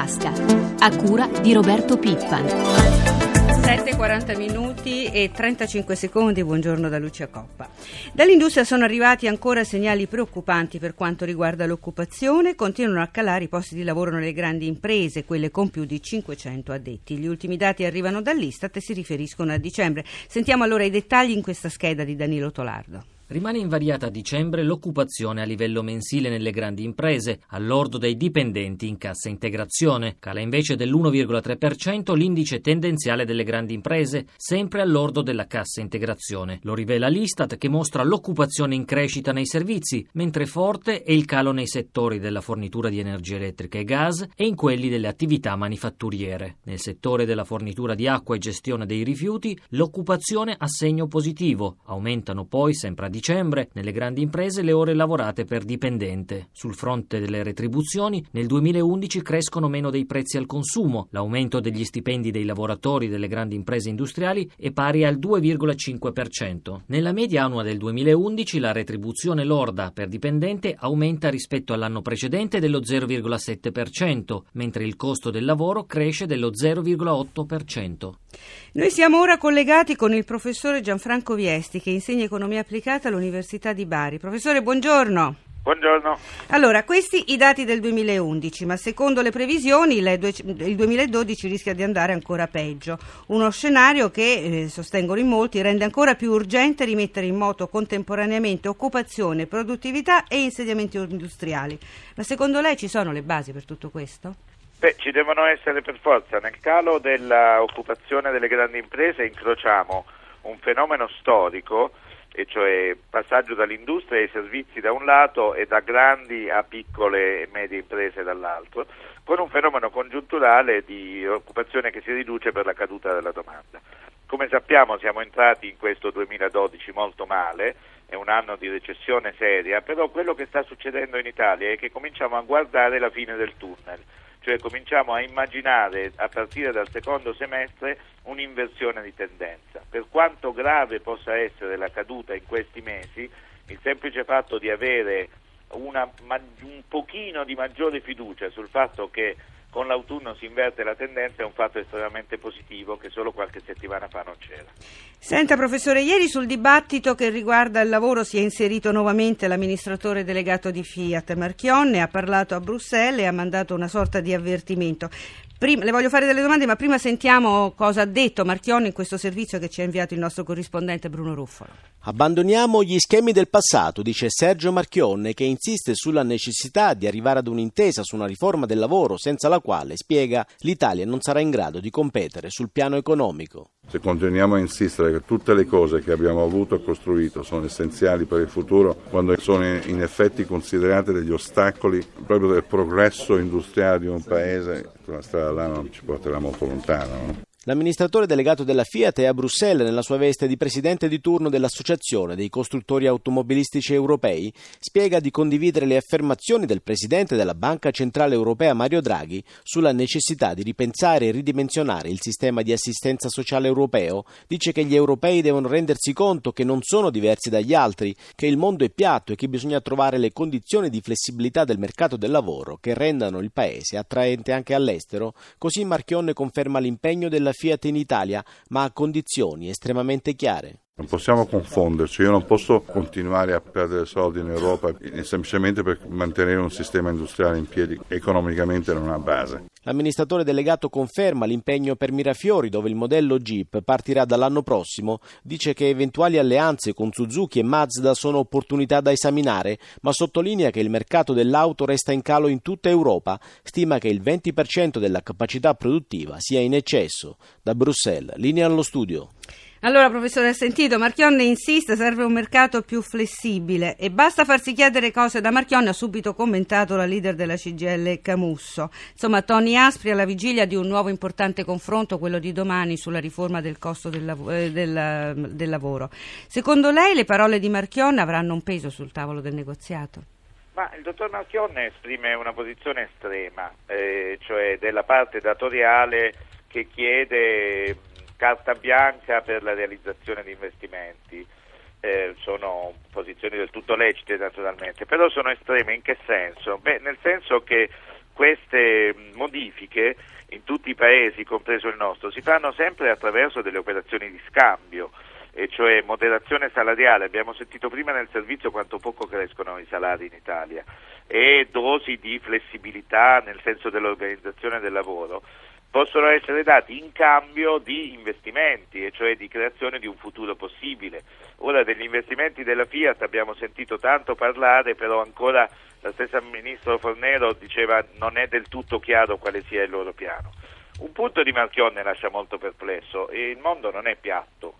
tasca, a cura di Roberto Pippan. 7.40 minuti e 35 secondi, buongiorno da Lucia Coppa. Dall'industria sono arrivati ancora segnali preoccupanti per quanto riguarda l'occupazione, continuano a calare i posti di lavoro nelle grandi imprese, quelle con più di 500 addetti. Gli ultimi dati arrivano dall'Istat e si riferiscono a dicembre. Sentiamo allora i dettagli in questa scheda di Danilo Tolardo. Rimane invariata a dicembre l'occupazione a livello mensile nelle grandi imprese, all'ordo dei dipendenti in cassa integrazione. Cala invece dell'1,3% l'indice tendenziale delle grandi imprese, sempre all'ordo della cassa integrazione. Lo rivela l'Istat che mostra l'occupazione in crescita nei servizi, mentre forte è il calo nei settori della fornitura di energia elettrica e gas e in quelli delle attività manifatturiere. Nel settore della fornitura di acqua e gestione dei rifiuti, l'occupazione ha segno positivo. Aumentano poi sempre a dicembre dicembre nelle grandi imprese le ore lavorate per dipendente. Sul fronte delle retribuzioni nel 2011 crescono meno dei prezzi al consumo. L'aumento degli stipendi dei lavoratori delle grandi imprese industriali è pari al 2,5%. Nella media annua del 2011 la retribuzione lorda per dipendente aumenta rispetto all'anno precedente dello 0,7%, mentre il costo del lavoro cresce dello 0,8%. Noi siamo ora collegati con il professore Gianfranco Viesti che insegna economia applicata all'Università di Bari. Professore, buongiorno. Buongiorno. Allora, questi i dati del 2011, ma secondo le previsioni il 2012 rischia di andare ancora peggio. Uno scenario che, eh, sostengono in molti, rende ancora più urgente rimettere in moto contemporaneamente occupazione, produttività e insediamenti industriali. Ma secondo lei ci sono le basi per tutto questo? Beh, ci devono essere per forza. Nel calo dell'occupazione delle grandi imprese incrociamo un fenomeno storico, e cioè passaggio dall'industria ai servizi da un lato e da grandi a piccole e medie imprese dall'altro, con un fenomeno congiunturale di occupazione che si riduce per la caduta della domanda. Come sappiamo siamo entrati in questo 2012 molto male, è un anno di recessione seria, però quello che sta succedendo in Italia è che cominciamo a guardare la fine del tunnel cioè cominciamo a immaginare a partire dal secondo semestre un'inversione di tendenza. Per quanto grave possa essere la caduta in questi mesi, il semplice fatto di avere una, un pochino di maggiore fiducia sul fatto che con l'autunno si inverte la tendenza è un fatto estremamente positivo che solo qualche settimana fa non c'era. Senta professore, ieri sul dibattito che riguarda il lavoro si è inserito nuovamente l'amministratore delegato di Fiat Marchionne, ha parlato a Bruxelles e ha mandato una sorta di avvertimento. Prima, le voglio fare delle domande, ma prima sentiamo cosa ha detto Marchionne in questo servizio che ci ha inviato il nostro corrispondente Bruno Ruffolo. Abbandoniamo gli schemi del passato, dice Sergio Marchionne, che insiste sulla necessità di arrivare ad un'intesa su una riforma del lavoro senza la quale, spiega, l'Italia non sarà in grado di competere sul piano economico. Se continuiamo a insistere che tutte le cose che abbiamo avuto e costruito sono essenziali per il futuro, quando sono in effetti considerate degli ostacoli proprio del progresso industriale di un paese, quella strada là non ci porterà molto lontano. No? L'amministratore delegato della Fiat è a Bruxelles nella sua veste di presidente di turno dell'Associazione dei costruttori automobilistici europei. Spiega di condividere le affermazioni del presidente della Banca Centrale Europea Mario Draghi sulla necessità di ripensare e ridimensionare il sistema di assistenza sociale europeo. Dice che gli europei devono rendersi conto che non sono diversi dagli altri, che il mondo è piatto e che bisogna trovare le condizioni di flessibilità del mercato del lavoro che rendano il paese attraente anche all'estero. Così Marchionne conferma l'impegno della la Fiat in Italia, ma a condizioni estremamente chiare. Non possiamo confonderci, io non posso continuare a perdere soldi in Europa semplicemente per mantenere un sistema industriale in piedi economicamente non ha base. L'amministratore delegato conferma l'impegno per Mirafiori, dove il modello Jeep partirà dall'anno prossimo. Dice che eventuali alleanze con Suzuki e Mazda sono opportunità da esaminare, ma sottolinea che il mercato dell'auto resta in calo in tutta Europa. Stima che il 20% della capacità produttiva sia in eccesso. Da Bruxelles, linea allo studio. Allora, professore, ha sentito, Marchionne insiste, serve un mercato più flessibile e basta farsi chiedere cose da Marchionne, ha subito commentato la leader della CGL Camusso. Insomma, Tony Aspri alla vigilia di un nuovo importante confronto, quello di domani, sulla riforma del costo del, lav- eh, del, del lavoro. Secondo lei le parole di Marchionne avranno un peso sul tavolo del negoziato? Ma il dottor Marchionne esprime una posizione estrema, eh, cioè della parte datoriale che chiede carta bianca per la realizzazione di investimenti. Eh, sono posizioni del tutto lecite naturalmente, però sono estreme in che senso? Beh, nel senso che queste modifiche in tutti i paesi, compreso il nostro, si fanno sempre attraverso delle operazioni di scambio e cioè moderazione salariale, abbiamo sentito prima nel servizio quanto poco crescono i salari in Italia, e dosi di flessibilità nel senso dell'organizzazione del lavoro possono essere dati in cambio di investimenti, e cioè di creazione di un futuro possibile. Ora degli investimenti della Fiat abbiamo sentito tanto parlare, però ancora la stessa Ministro Fornero diceva non è del tutto chiaro quale sia il loro piano. Un punto di Marchionne lascia molto perplesso, il mondo non è piatto.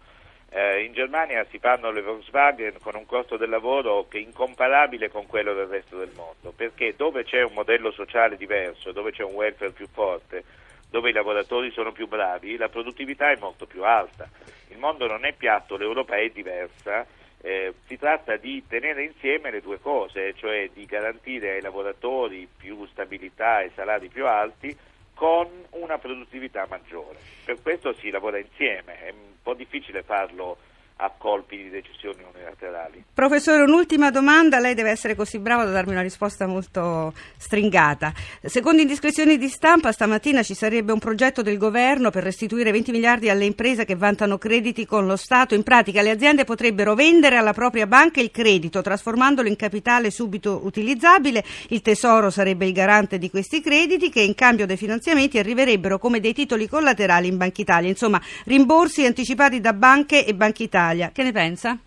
Eh, in Germania si fanno le Volkswagen con un costo del lavoro che è incomparabile con quello del resto del mondo, perché dove c'è un modello sociale diverso, dove c'è un welfare più forte, dove i lavoratori sono più bravi, la produttività è molto più alta. Il mondo non è piatto, l'Europa è diversa, eh, si tratta di tenere insieme le due cose, cioè di garantire ai lavoratori più stabilità e salari più alti con una produttività maggiore. Per questo si lavora insieme, è un po' difficile farlo a colpi di decisioni unilaterali. Professore, un'ultima domanda, lei deve essere così bravo da darmi una risposta molto stringata. Secondo indiscrezioni di stampa, stamattina ci sarebbe un progetto del governo per restituire 20 miliardi alle imprese che vantano crediti con lo Stato. In pratica le aziende potrebbero vendere alla propria banca il credito, trasformandolo in capitale subito utilizzabile. Il Tesoro sarebbe il garante di questi crediti che in cambio dei finanziamenti arriverebbero come dei titoli collaterali in Banca Italia. Insomma, rimborsi anticipati da banche e Banca Italia. Italia. Che ne pensa?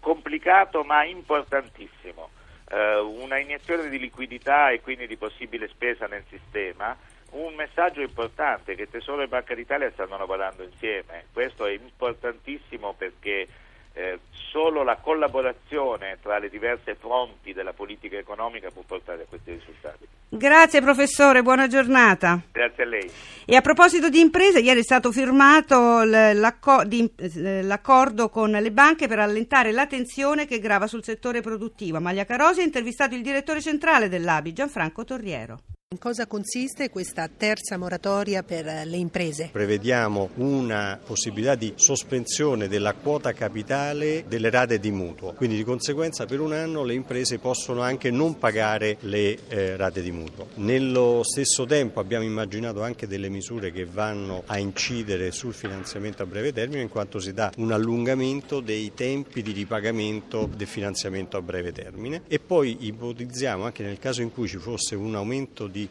Complicato ma importantissimo. Eh, una iniezione di liquidità e quindi di possibile spesa nel sistema. Un messaggio importante che Tesoro e Banca d'Italia stanno lavorando insieme. Questo è importantissimo perché eh, solo la collaborazione tra le diverse fronti della politica economica può portare a questi risultati. Grazie professore, buona giornata. Grazie a lei. E a proposito di imprese, ieri è stato firmato l'accordo con le banche per allentare la tensione che grava sul settore produttivo. Maglia Carosi ha intervistato il direttore centrale dell'ABI, Gianfranco Torriero. In cosa consiste questa terza moratoria per le imprese? Prevediamo una possibilità di sospensione della quota capitale delle rate di mutuo, quindi di conseguenza per un anno le imprese possono anche non pagare le eh, rate di mutuo. Nello stesso tempo abbiamo immaginato anche delle misure che vanno a incidere sul finanziamento a breve termine in quanto si dà un allungamento dei tempi di ripagamento del finanziamento a breve termine e poi ipotizziamo anche nel caso in cui ci fosse un aumento di di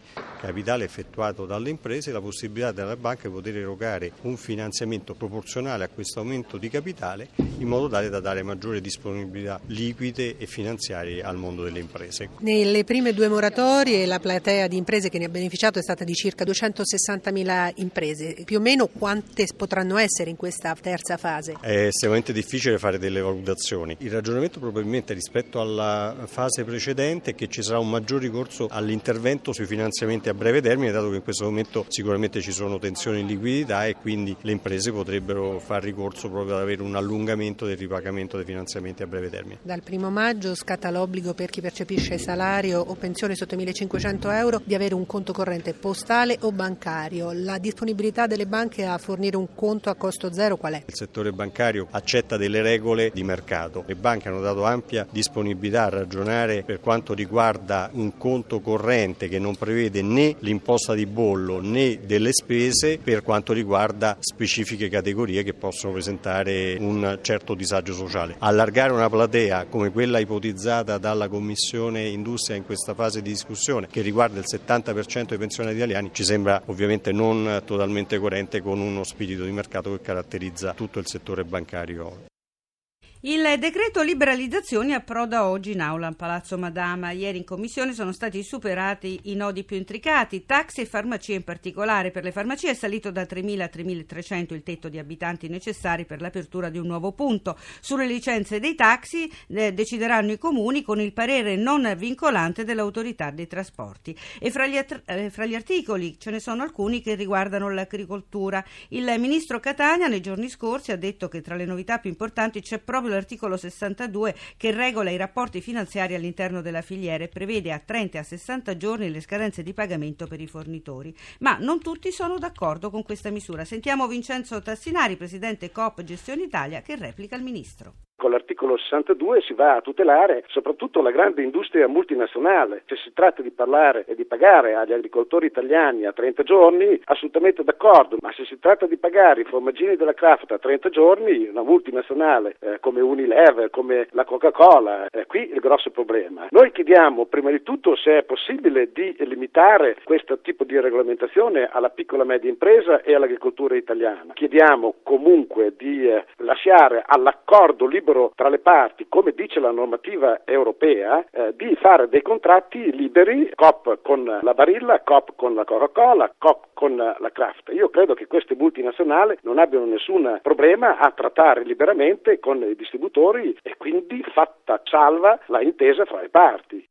capitale effettuato dalle imprese la possibilità della banca di poter erogare un finanziamento proporzionale a questo aumento di capitale in modo tale da dare maggiore disponibilità liquide e finanziarie al mondo delle imprese. Nelle prime due moratorie la platea di imprese che ne ha beneficiato è stata di circa 260 mila imprese, più o meno quante potranno essere in questa terza fase? È estremamente difficile fare delle valutazioni. Il ragionamento probabilmente rispetto alla fase precedente è che ci sarà un maggior ricorso all'intervento sui finanziamenti finanziamenti a breve termine, dato che in questo momento sicuramente ci sono tensioni in liquidità e quindi le imprese potrebbero far ricorso proprio ad avere un allungamento del ripagamento dei finanziamenti a breve termine. Dal primo maggio scatta l'obbligo per chi percepisce salario o pensione sotto i 1.500 euro di avere un conto corrente postale o bancario. La disponibilità delle banche a fornire un conto a costo zero qual è? Il settore bancario accetta delle regole di mercato. Le banche hanno dato ampia disponibilità a ragionare per quanto riguarda un conto corrente che non prevede né l'imposta di bollo né delle spese per quanto riguarda specifiche categorie che possono presentare un certo disagio sociale. Allargare una platea come quella ipotizzata dalla Commissione Industria in questa fase di discussione che riguarda il 70% dei pensionati italiani ci sembra ovviamente non totalmente coerente con uno spirito di mercato che caratterizza tutto il settore bancario. Il decreto liberalizzazioni approda oggi in aula a Palazzo Madama. Ieri in commissione sono stati superati i nodi più intricati, taxi e farmacie in particolare. Per le farmacie è salito da 3.000 a 3.300 il tetto di abitanti necessari per l'apertura di un nuovo punto. Sulle licenze dei taxi eh, decideranno i comuni con il parere non vincolante dell'autorità dei trasporti. E fra gli, eh, fra gli articoli ce ne sono alcuni che riguardano l'agricoltura. Il ministro Catania nei giorni scorsi ha detto che tra le novità più importanti c'è proprio l'articolo 62 che regola i rapporti finanziari all'interno della filiera e prevede a 30 e a 60 giorni le scadenze di pagamento per i fornitori. Ma non tutti sono d'accordo con questa misura. Sentiamo Vincenzo Tassinari, presidente Coop Gestione Italia, che replica il ministro. Con l'articolo 62 si va a tutelare soprattutto la grande industria multinazionale. Se si tratta di parlare e di pagare agli agricoltori italiani a 30 giorni, assolutamente d'accordo, ma se si tratta di pagare i formaggini della Kraft a 30 giorni, una multinazionale eh, come Unilever, come la Coca-Cola, è qui il grosso problema. Noi chiediamo prima di tutto se è possibile di limitare questo tipo di regolamentazione alla piccola e media impresa e all'agricoltura italiana. Chiediamo comunque di eh, lasciare all'accordo libero libero tra le parti, come dice la normativa europea, eh, di fare dei contratti liberi, COP con la Barilla, COP con la Coca-Cola, COP con la Kraft. Io credo che queste multinazionali non abbiano nessun problema a trattare liberamente con i distributori e quindi fatta salva la intesa fra le parti.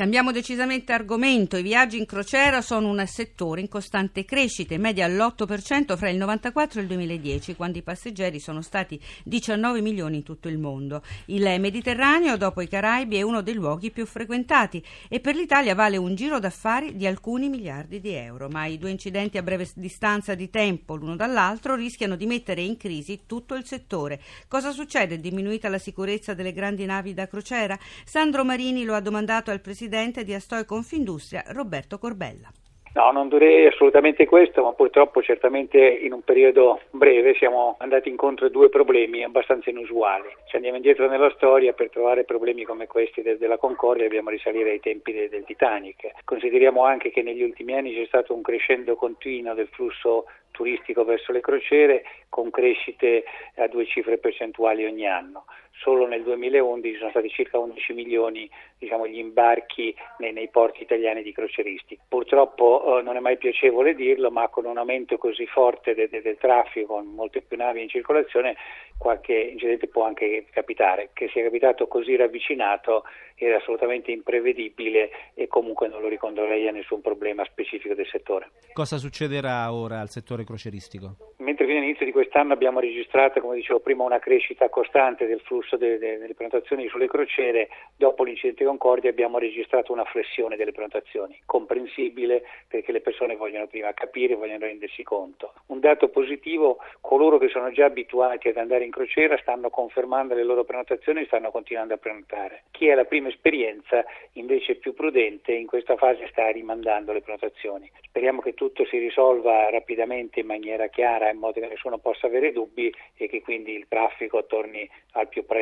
Cambiamo decisamente argomento. I viaggi in crociera sono un settore in costante crescita, in media all'8% fra il 94 e il 2010, quando i passeggeri sono stati 19 milioni in tutto il mondo. Il Mediterraneo, dopo i Caraibi, è uno dei luoghi più frequentati e per l'Italia vale un giro d'affari di alcuni miliardi di euro. Ma i due incidenti a breve distanza di tempo l'uno dall'altro rischiano di mettere in crisi tutto il settore. Cosa succede? È diminuita la sicurezza delle grandi navi da crociera? Sandro Marini lo ha domandato al presidente presidente di Astoi Confindustria Roberto Corbella. No, non direi assolutamente questo, ma purtroppo certamente in un periodo breve siamo andati incontro a due problemi abbastanza inusuali. Se andiamo indietro nella storia per trovare problemi come questi del, della Concordia dobbiamo risalire ai tempi del, del Titanic. Consideriamo anche che negli ultimi anni c'è stato un crescendo continuo del flusso turistico verso le crociere con crescite a due cifre percentuali ogni anno solo nel 2011 sono stati circa 11 milioni diciamo, gli imbarchi nei, nei, porti italiani di croceristi. Purtroppo eh, non è mai piacevole dirlo, ma con un aumento così forte de, de, del traffico, con molte più navi in circolazione, qualche incidente può anche capitare. Che sia capitato così ravvicinato era assolutamente imprevedibile e comunque non lo ricondurrei a nessun problema specifico del settore. Cosa succederà ora al settore croceristico? Mentre fino all'inizio di quest'anno abbiamo registrato, come dicevo prima, una crescita costante del flusso de, de, delle prenotazioni sulle crociere, dopo l'incidente Concordia abbiamo registrato una flessione delle prenotazioni, comprensibile perché le persone vogliono prima capire, vogliono rendersi conto. Un dato positivo, coloro che sono già abituati ad andare in crociera stanno confermando le loro prenotazioni e stanno continuando a prenotare. Chi è la prima esperienza invece più prudente in questa fase sta rimandando le prenotazioni. Speriamo che tutto si risolva rapidamente in maniera chiara in modo che nessuno possa avere dubbi e che quindi il traffico torni al più presto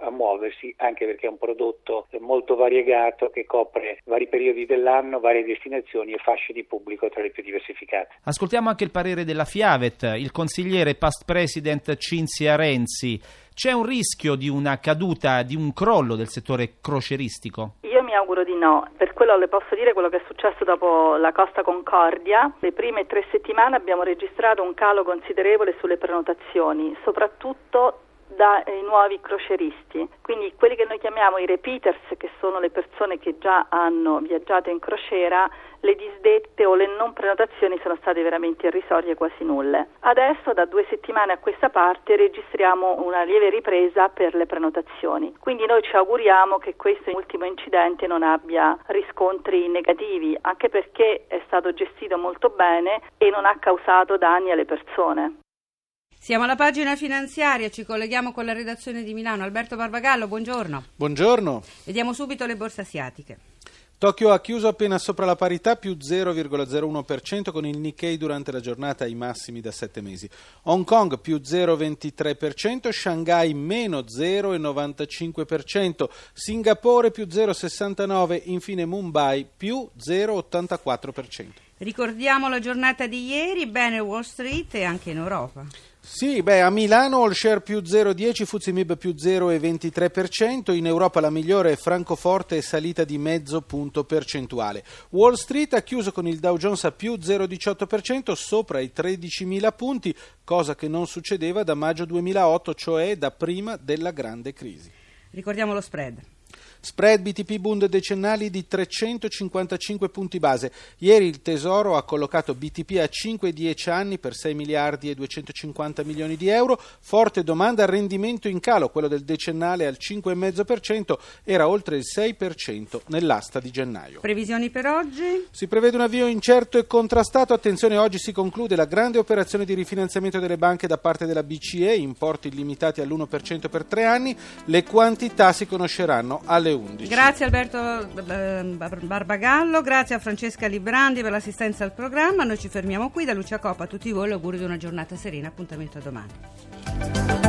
a muoversi, anche perché è un prodotto molto variegato che copre vari periodi dell'anno, varie destinazioni e fasce di pubblico tra le più diversificate. Ascoltiamo anche il parere della Fiavet, il consigliere past president Cinzia Renzi. C'è un rischio di una caduta, di un crollo del settore croceristico? Io mi auguro di no. Per quello le posso dire quello che è successo dopo la Costa Concordia. Le prime tre settimane abbiamo registrato un calo considerevole sulle prenotazioni, soprattutto dai nuovi croceristi, quindi quelli che noi chiamiamo i repeaters, che sono le persone che già hanno viaggiato in crociera, le disdette o le non prenotazioni sono state veramente irrisorie, quasi nulle. Adesso da due settimane a questa parte registriamo una lieve ripresa per le prenotazioni, quindi noi ci auguriamo che questo ultimo incidente non abbia riscontri negativi, anche perché è stato gestito molto bene e non ha causato danni alle persone. Siamo alla pagina finanziaria, ci colleghiamo con la redazione di Milano. Alberto Barbagallo, buongiorno. Buongiorno. Vediamo subito le borse asiatiche. Tokyo ha chiuso appena sopra la parità, più 0,01% con il Nikkei durante la giornata ai massimi da sette mesi. Hong Kong più 0,23%, Shanghai meno 0,95%, Singapore più 0,69%, infine Mumbai più 0,84%. Ricordiamo la giornata di ieri, bene Wall Street e anche in Europa. Sì, beh, a Milano all share più 0,10, Fuzimib più 0,23%, in Europa la migliore è Francoforte e salita di mezzo punto percentuale. Wall Street ha chiuso con il Dow Jones a più 0,18% sopra i 13.000 punti, cosa che non succedeva da maggio 2008, cioè da prima della grande crisi. Ricordiamo lo spread. Spread BTP Bund decennali di 355 punti base. Ieri il Tesoro ha collocato BTP a 5-10 anni per 6 miliardi e 250 milioni di euro, forte domanda, rendimento in calo, quello del decennale al 5,5% era oltre il 6% nell'asta di gennaio. Previsioni per oggi? Si prevede un avvio incerto e contrastato, attenzione oggi si conclude la grande operazione di rifinanziamento delle banche da parte della BCE, importi limitati all'1% per tre anni, le quantità si conosceranno alle 11. Grazie Alberto eh, Barbagallo, grazie a Francesca Librandi per l'assistenza al programma, noi ci fermiamo qui, da Lucia Coppa a tutti voi l'augurio di una giornata serena, appuntamento a domani.